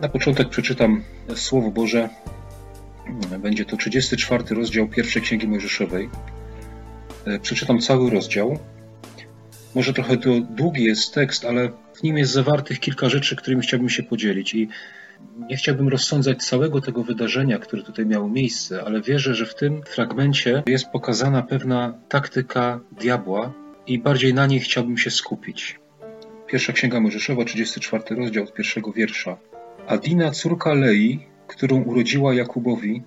Na początek przeczytam Słowo Boże. Będzie to 34 rozdział pierwszej Księgi Mojżeszowej. Przeczytam cały rozdział. Może trochę to długi jest tekst, ale w nim jest zawartych kilka rzeczy, którymi chciałbym się podzielić. I nie chciałbym rozsądzać całego tego wydarzenia, które tutaj miało miejsce, ale wierzę, że w tym fragmencie jest pokazana pewna taktyka diabła i bardziej na niej chciałbym się skupić. Pierwsza Księga Mojżeszowa, 34 rozdział od pierwszego wiersza. Adina, córka Lei, którą urodziła Jakubowi,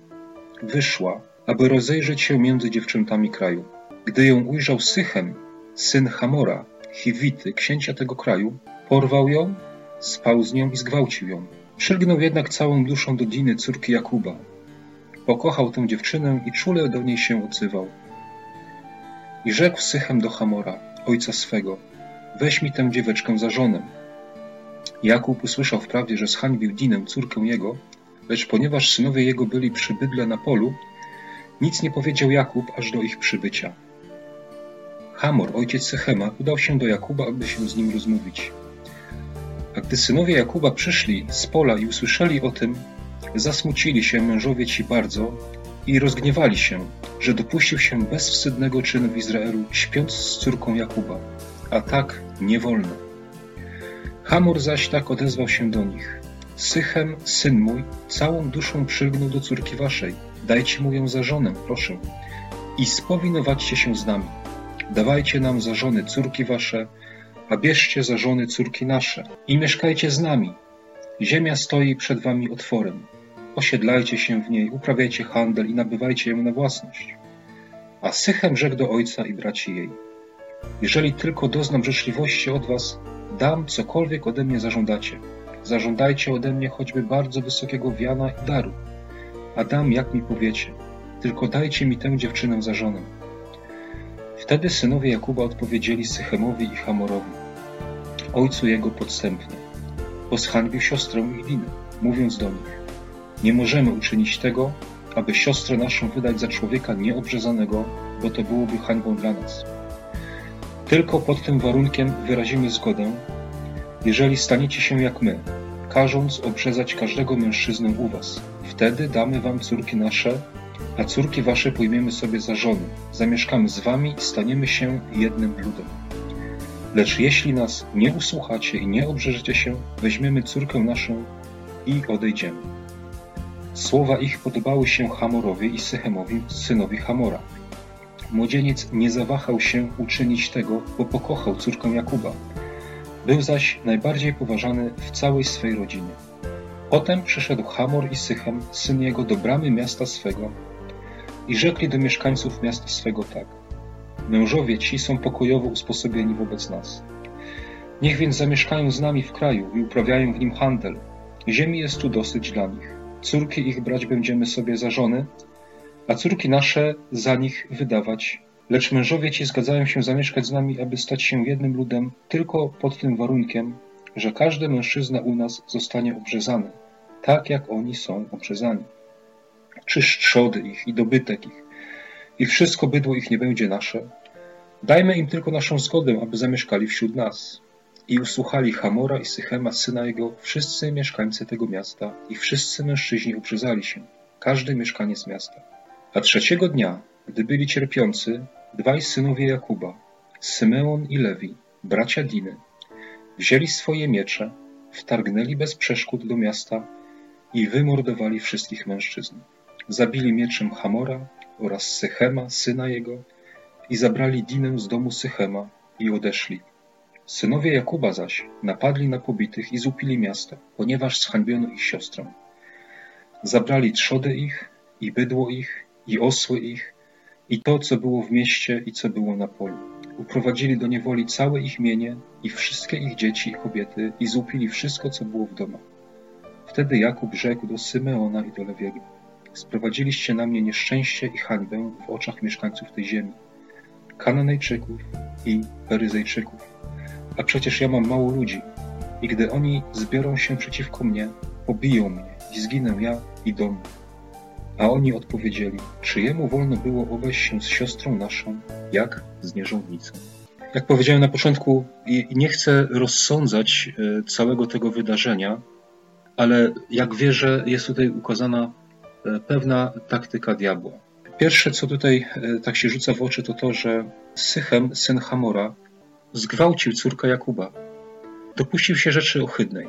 wyszła, aby rozejrzeć się między dziewczętami kraju. Gdy ją ujrzał Sychem, syn Hamora, Hiwity, księcia tego kraju, porwał ją, spał z nią i zgwałcił ją. Przylgnął jednak całą duszą do Diny, córki Jakuba. Pokochał tę dziewczynę i czule do niej się odzywał. I rzekł Sychem do Hamora, ojca swego, weź mi tę dzieweczkę za żonę. Jakub usłyszał wprawdzie, że zhańbił Dinę, córkę jego, lecz ponieważ synowie jego byli przy bydle na polu, nic nie powiedział Jakub aż do ich przybycia. Hamor, ojciec Sychema, udał się do Jakuba, aby się z nim rozmówić. A gdy synowie Jakuba przyszli z pola i usłyszeli o tym, zasmucili się mężowie ci bardzo i rozgniewali się, że dopuścił się bezwstydnego czynu w Izraelu, śpiąc z córką Jakuba. A tak nie wolno. Hamor zaś tak odezwał się do nich. Sychem, syn mój, całą duszą przylgnął do córki waszej. Dajcie mu ją za żonę, proszę. I spowinowaćcie się z nami. Dawajcie nam za żony córki wasze, a bierzcie za żony córki nasze i mieszkajcie z nami. Ziemia stoi przed wami otworem. Osiedlajcie się w niej, uprawiajcie handel i nabywajcie ją na własność. A Sychem rzekł do ojca i braci jej. Jeżeli tylko doznam życzliwości od was, dam cokolwiek ode mnie zażądacie. Zażądajcie ode mnie choćby bardzo wysokiego wiana i daru, a dam jak mi powiecie. Tylko dajcie mi tę dziewczynę za żonę. Wtedy synowie Jakuba odpowiedzieli Sychemowi i Hamorowi, ojcu jego podstępnie, bo siostrę ich winę, mówiąc do nich, nie możemy uczynić tego, aby siostrę naszą wydać za człowieka nieobrzezanego, bo to byłoby hańbą dla nas. Tylko pod tym warunkiem wyrazimy zgodę, jeżeli staniecie się jak my, każąc obrzezać każdego mężczyznę u was. Wtedy damy wam córki nasze, a córki wasze pojmiemy sobie za żony. Zamieszkamy z wami i staniemy się jednym ludem. Lecz jeśli nas nie usłuchacie i nie obrzeżecie się, weźmiemy córkę naszą i odejdziemy. Słowa ich podobały się Hamorowi i Sychemowi, synowi Hamora. Młodzieniec nie zawahał się uczynić tego, bo pokochał córkę Jakuba. Był zaś najbardziej poważany w całej swej rodzinie. Potem przyszedł Hamor i Sychem, syn jego, do bramy miasta swego i rzekli do mieszkańców miasta swego tak. Mężowie ci są pokojowo usposobieni wobec nas. Niech więc zamieszkają z nami w kraju i uprawiają w nim handel. Ziemi jest tu dosyć dla nich. Córki ich brać będziemy sobie za żony, a córki nasze za nich wydawać. Lecz mężowie ci zgadzają się zamieszkać z nami, aby stać się jednym ludem, tylko pod tym warunkiem, że każdy mężczyzna u nas zostanie obrzezany, tak jak oni są obrzezani. Czy trzody ich i dobytek ich, i wszystko bydło ich nie będzie nasze. Dajmy im tylko naszą zgodę, aby zamieszkali wśród nas. I usłuchali Hamora i Sychema, syna jego, wszyscy mieszkańcy tego miasta i wszyscy mężczyźni uprzezali się, każdy mieszkaniec miasta. A trzeciego dnia, gdy byli cierpiący, dwaj synowie Jakuba, Symeon i Lewi, bracia Diny, wzięli swoje miecze, wtargnęli bez przeszkód do miasta i wymordowali wszystkich mężczyzn. Zabili mieczem Hamora oraz Sychema, syna jego, i zabrali Dinę z domu Sychema i odeszli. Synowie Jakuba zaś napadli na pobitych i zupili miasto, ponieważ zhańbiono ich siostrę. Zabrali trzody ich i bydło ich i osły ich i to, co było w mieście i co było na polu. Uprowadzili do niewoli całe ich mienie i wszystkie ich dzieci i kobiety i złupili wszystko, co było w domach. Wtedy Jakub rzekł do Symeona i do Lewiego. Sprowadziliście na mnie nieszczęście i hańbę w oczach mieszkańców tej ziemi, Kananejczyków i Peryzejczyków. A przecież ja mam mało ludzi i gdy oni zbiorą się przeciwko mnie, pobiją mnie i zginę ja i dom. A oni odpowiedzieli, czy jemu wolno było obejść się z siostrą naszą, jak z nierządnicą. Jak powiedziałem na początku, nie chcę rozsądzać e, całego tego wydarzenia, ale jak wierzę, jest tutaj ukazana e, pewna taktyka diabła. Pierwsze, co tutaj e, tak się rzuca w oczy, to to, że Sychem, syn Hamora, zgwałcił córkę Jakuba. Dopuścił się rzeczy ohydnej.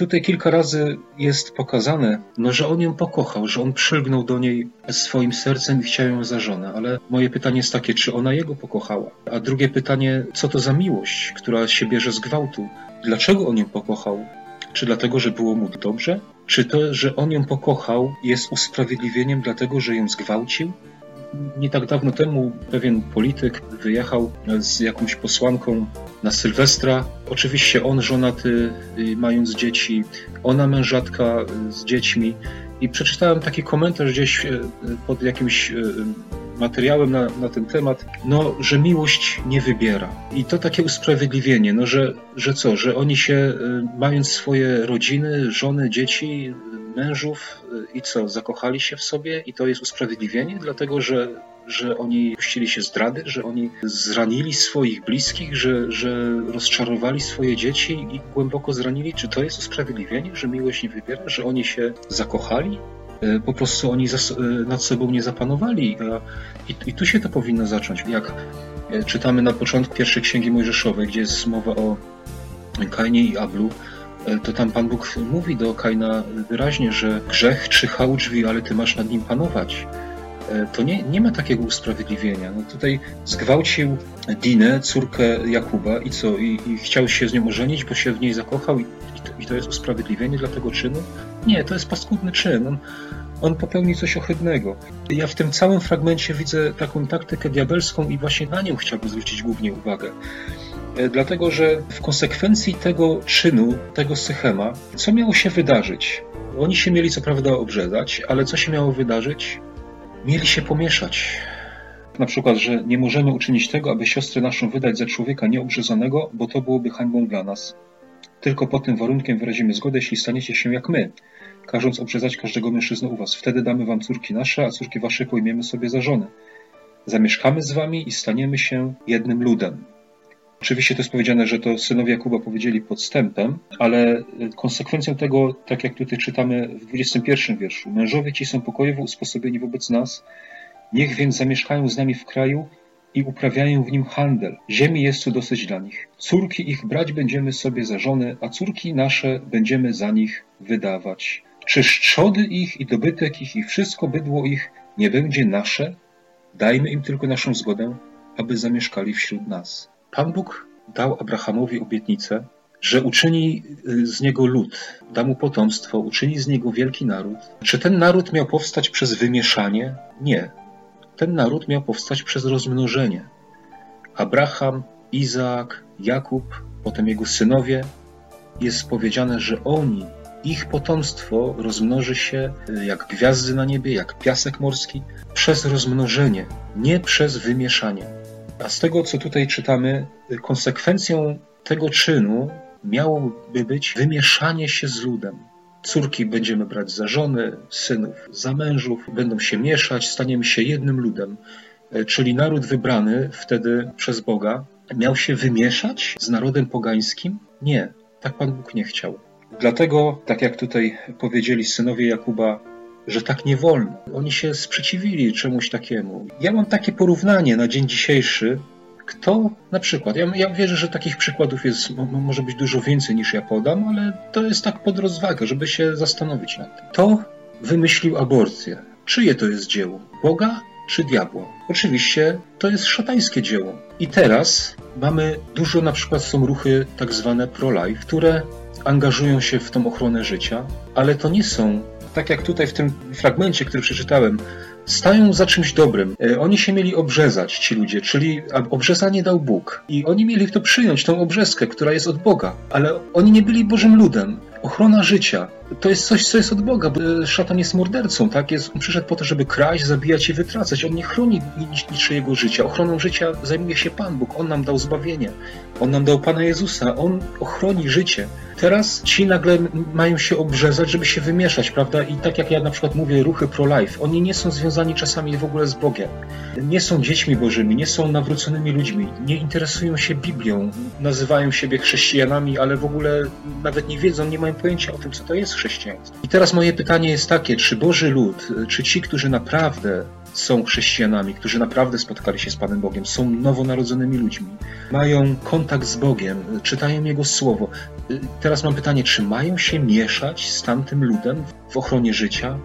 Tutaj kilka razy jest pokazane, no, że on ją pokochał, że on przylgnął do niej swoim sercem i chciał ją za żonę. Ale moje pytanie jest takie, czy ona jego pokochała? A drugie pytanie, co to za miłość, która się bierze z gwałtu? Dlaczego on ją pokochał? Czy dlatego, że było mu dobrze? Czy to, że on ją pokochał, jest usprawiedliwieniem dlatego, że ją zgwałcił? Nie tak dawno temu pewien polityk wyjechał z jakąś posłanką na Sylwestra. Oczywiście on żonaty, y, mając dzieci, ona mężatka y, z dziećmi. I przeczytałem taki komentarz gdzieś y, pod jakimś materiałem na, na ten temat, no, że miłość nie wybiera. I to takie usprawiedliwienie, no, że, że co, że oni się, mając swoje rodziny, żony, dzieci, mężów i co, zakochali się w sobie i to jest usprawiedliwienie, dlatego że, że oni puścili się zdrady, że oni zranili swoich bliskich, że, że rozczarowali swoje dzieci i głęboko zranili. Czy to jest usprawiedliwienie, że miłość nie wybiera, że oni się zakochali? E, po prostu oni e, nad sobą nie zapanowali. I, I tu się to powinno zacząć. Jak czytamy na początku pierwszej księgi Mojżeszowej, gdzie jest mowa o Kainie i Ablu, to tam Pan Bóg mówi do Kaina wyraźnie, że grzech czyha u drzwi, ale ty masz nad nim panować. E, to nie, nie ma takiego usprawiedliwienia. No tutaj zgwałcił Dinę, córkę Jakuba i co? I, i chciał się z nią ożenić, bo się w niej zakochał i, i, to, i to jest usprawiedliwienie dla tego czynu? Nie, to jest paskudny czyn. On, on popełni coś ohydnego. Ja w tym całym fragmencie widzę taką taktykę diabelską i właśnie na nią chciałbym zwrócić głównie uwagę. E, dlatego że w konsekwencji tego czynu, tego Sychema, co miało się wydarzyć? Oni się mieli co prawda obrzezać, ale co się miało wydarzyć? Mieli się pomieszać. Na przykład, że nie możemy uczynić tego, aby siostrę naszą wydać za człowieka nieobrzezanego, bo to byłoby hańbą dla nas. Tylko pod tym warunkiem wyrazimy zgodę, jeśli staniecie się jak my, każąc obrzezać każdego mężczyznę u was. Wtedy damy wam córki nasze, a córki wasze pojmiemy sobie za żony. Zamieszkamy z wami i staniemy się jednym ludem. Oczywiście to jest powiedziane, że to synowie Jakuba powiedzieli podstępem, ale konsekwencją tego, tak jak tutaj czytamy w 21 wierszu, mężowie ci są pokojowo usposobieni wobec nas, niech więc zamieszkają z nami w kraju i uprawiają w nim handel. Ziemi jest tu dosyć dla nich. Córki ich brać będziemy sobie za żony, a córki nasze będziemy za nich wydawać. Czy szczody ich i dobytek ich i wszystko bydło ich nie będzie nasze? Dajmy im tylko naszą zgodę, aby zamieszkali wśród nas. Pan Bóg dał Abrahamowi obietnicę, że uczyni y, z niego lud, da mu potomstwo, uczyni z niego wielki naród. Czy ten naród miał powstać przez wymieszanie? Nie. Ten naród miał powstać przez rozmnożenie. Abraham, Izaak, Jakub, potem jego synowie, jest powiedziane, że oni, ich potomstwo rozmnoży się y, jak gwiazdy na niebie, jak piasek morski, przez rozmnożenie, nie przez wymieszanie. A z tego, co tutaj czytamy, konsekwencją tego czynu miałoby być wymieszanie się z ludem. Córki będziemy brać za żony, synów za mężów, będą się mieszać, staniemy się jednym ludem. E, czyli naród wybrany wtedy przez Boga miał się wymieszać z narodem pogańskim? Nie, tak Pan Bóg nie chciał. Dlatego, tak jak tutaj powiedzieli synowie Jakuba, że tak nie wolno. Oni się sprzeciwili czemuś takiemu. Ja mam takie porównanie na dzień dzisiejszy. Kto na przykład, ja, ja wierzę, że takich przykładów jest, może być dużo więcej niż ja podam, ale to jest tak pod rozwagę, żeby się zastanowić nad tym. Kto wymyślił aborcję? Czyje to jest dzieło? Boga czy diabła? Oczywiście to jest szatańskie dzieło. I teraz mamy dużo, na przykład są ruchy tak zwane pro-life, które angażują się w tą ochronę życia, ale to nie są tak jak tutaj w tym fragmencie, który przeczytałem, stają za czymś dobrym. E, oni się mieli obrzezać, ci ludzie, czyli obrzezanie dał Bóg. I oni mieli to przyjąć, tą obrzeskę, która jest od Boga. Ale oni nie byli Bożym ludem. Ochrona życia to jest coś, co jest od Boga, bo e, szatan jest mordercą, tak? Jest, on przyszedł po to, żeby kraść, zabijać i wytracać. On nie chroni niczyjego życia. Ochroną życia zajmuje się Pan Bóg. On nam dał zbawienie. On nam dał Pana Jezusa. On ochroni życie. Teraz ci nagle mają się obrzezać, żeby się wymieszać, prawda? I tak jak ja na przykład mówię, ruchy pro-life, oni nie są związani czasami w ogóle z Bogiem. Nie są dziećmi bożymi, nie są nawróconymi ludźmi, nie interesują się Biblią, nazywają siebie chrześcijanami, ale w ogóle nawet nie wiedzą, nie mają pojęcia o tym, co to jest chrześcijaństwo. I teraz moje pytanie jest takie, czy Boży lud, czy ci, którzy naprawdę są chrześcijanami, którzy naprawdę spotkali się z Panem Bogiem, są nowonarodzonymi ludźmi, mają kontakt z Bogiem, czytają Jego Słowo. Teraz mam pytanie, czy mają się mieszać z tamtym ludem w ochronie życia?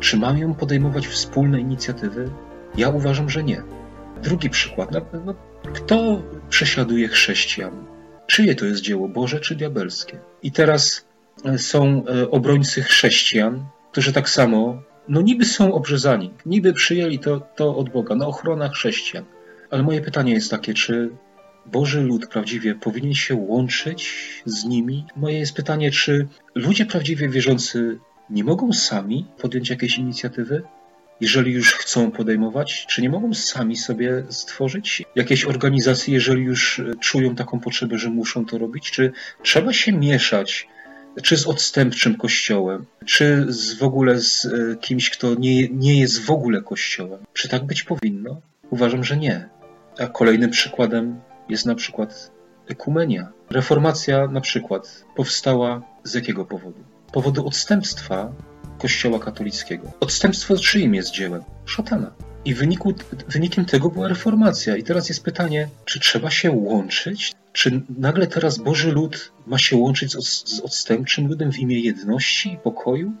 Czy mają podejmować wspólne inicjatywy? Ja uważam, że nie. Drugi przykład. No, no, kto prześladuje chrześcijan? Czyje to jest dzieło, Boże czy diabelskie? I teraz e, są e, obrońcy chrześcijan, którzy tak samo no niby są obrzezani, niby przyjęli to, to od Boga, no ochrona chrześcijan. Ale moje pytanie jest takie, czy Boży lud prawdziwie powinien się łączyć z nimi? Moje jest pytanie, czy ludzie prawdziwie wierzący nie mogą sami podjąć jakiejś inicjatywy? Jeżeli już chcą podejmować, czy nie mogą sami sobie stworzyć jakiejś organizacji, jeżeli już czują taką potrzebę, że muszą to robić? Czy trzeba się mieszać czy z odstępczym kościołem, czy z, w ogóle z e, kimś, kto nie, nie jest w ogóle kościołem. Czy tak być powinno? Uważam, że nie. A kolejnym przykładem jest na przykład ekumenia. Reformacja na przykład powstała z jakiego powodu? Powodu odstępstwa Kościoła katolickiego. Odstępstwo czyim jest dziełem? Szatana. I wyniku, wynikiem tego była reformacja. I teraz jest pytanie, czy trzeba się łączyć? Czy nagle teraz Boży lud ma się łączyć z, z odstępczym ludem w imię jedności i pokoju?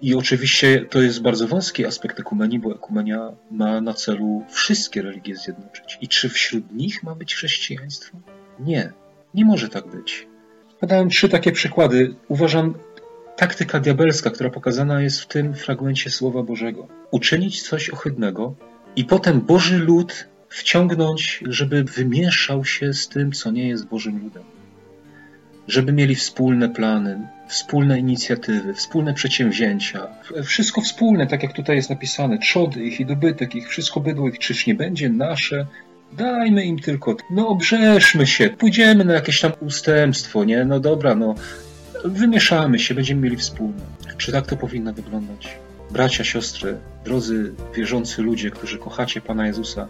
I oczywiście to jest bardzo wąski aspekt ekumenii, bo ekumenia ma na celu wszystkie religie zjednoczyć. I czy wśród nich ma być chrześcijaństwo? Nie, nie może tak być. Podałem trzy takie przykłady. Uważam, taktyka diabelska, która pokazana jest w tym fragmencie Słowa Bożego. Uczynić coś ohydnego i potem Boży lud wciągnąć, żeby wymieszał się z tym, co nie jest Bożym ludem. Żeby mieli wspólne plany, wspólne inicjatywy, wspólne przedsięwzięcia. Wszystko wspólne, tak jak tutaj jest napisane. Trzody ich i dobytek ich, wszystko bydło ich, czyż nie będzie nasze? Dajmy im tylko, no obrzeżmy się, pójdziemy na jakieś tam ustępstwo, nie? No dobra, no wymieszamy się, będziemy mieli wspólne. Czy tak to powinno wyglądać? Bracia, siostry, drodzy wierzący ludzie, którzy kochacie Pana Jezusa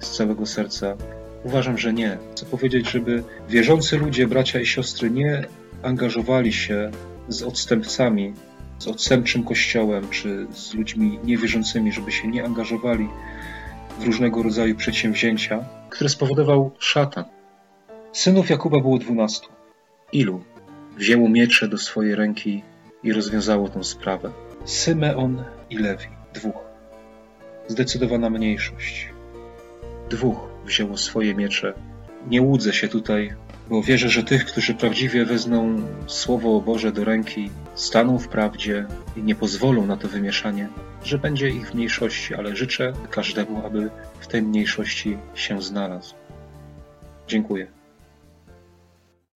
z całego serca, uważam, że nie. Chcę powiedzieć, żeby wierzący ludzie, bracia i siostry, nie angażowali się z odstępcami, z odstępczym kościołem, czy z ludźmi niewierzącymi, żeby się nie angażowali w różnego rodzaju przedsięwzięcia, które spowodował szatan. Synów Jakuba było dwunastu. Ilu? Wzięło miecze do swojej ręki i rozwiązało tę sprawę. Symeon i Lewi, dwóch. Zdecydowana mniejszość. Dwóch wzięło swoje miecze. Nie łudzę się tutaj, bo wierzę, że tych, którzy prawdziwie wezmą Słowo Boże do ręki, staną w prawdzie i nie pozwolą na to wymieszanie, że będzie ich w mniejszości, ale życzę każdemu, aby w tej mniejszości się znalazł. Dziękuję.